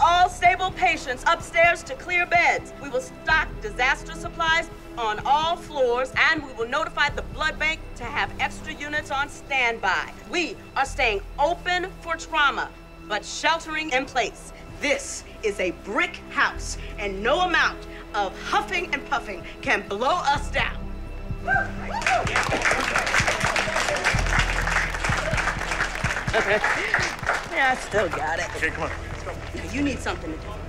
all stable patients upstairs to clear beds. We will stock disaster supplies on all floors, and we will notify the blood bank to have extra units on standby. We are staying open for trauma, but sheltering in place. This is a brick house, and no amount of huffing and puffing can blow us down. yeah, I still got it. Okay, come on. Let's go. You need something to do.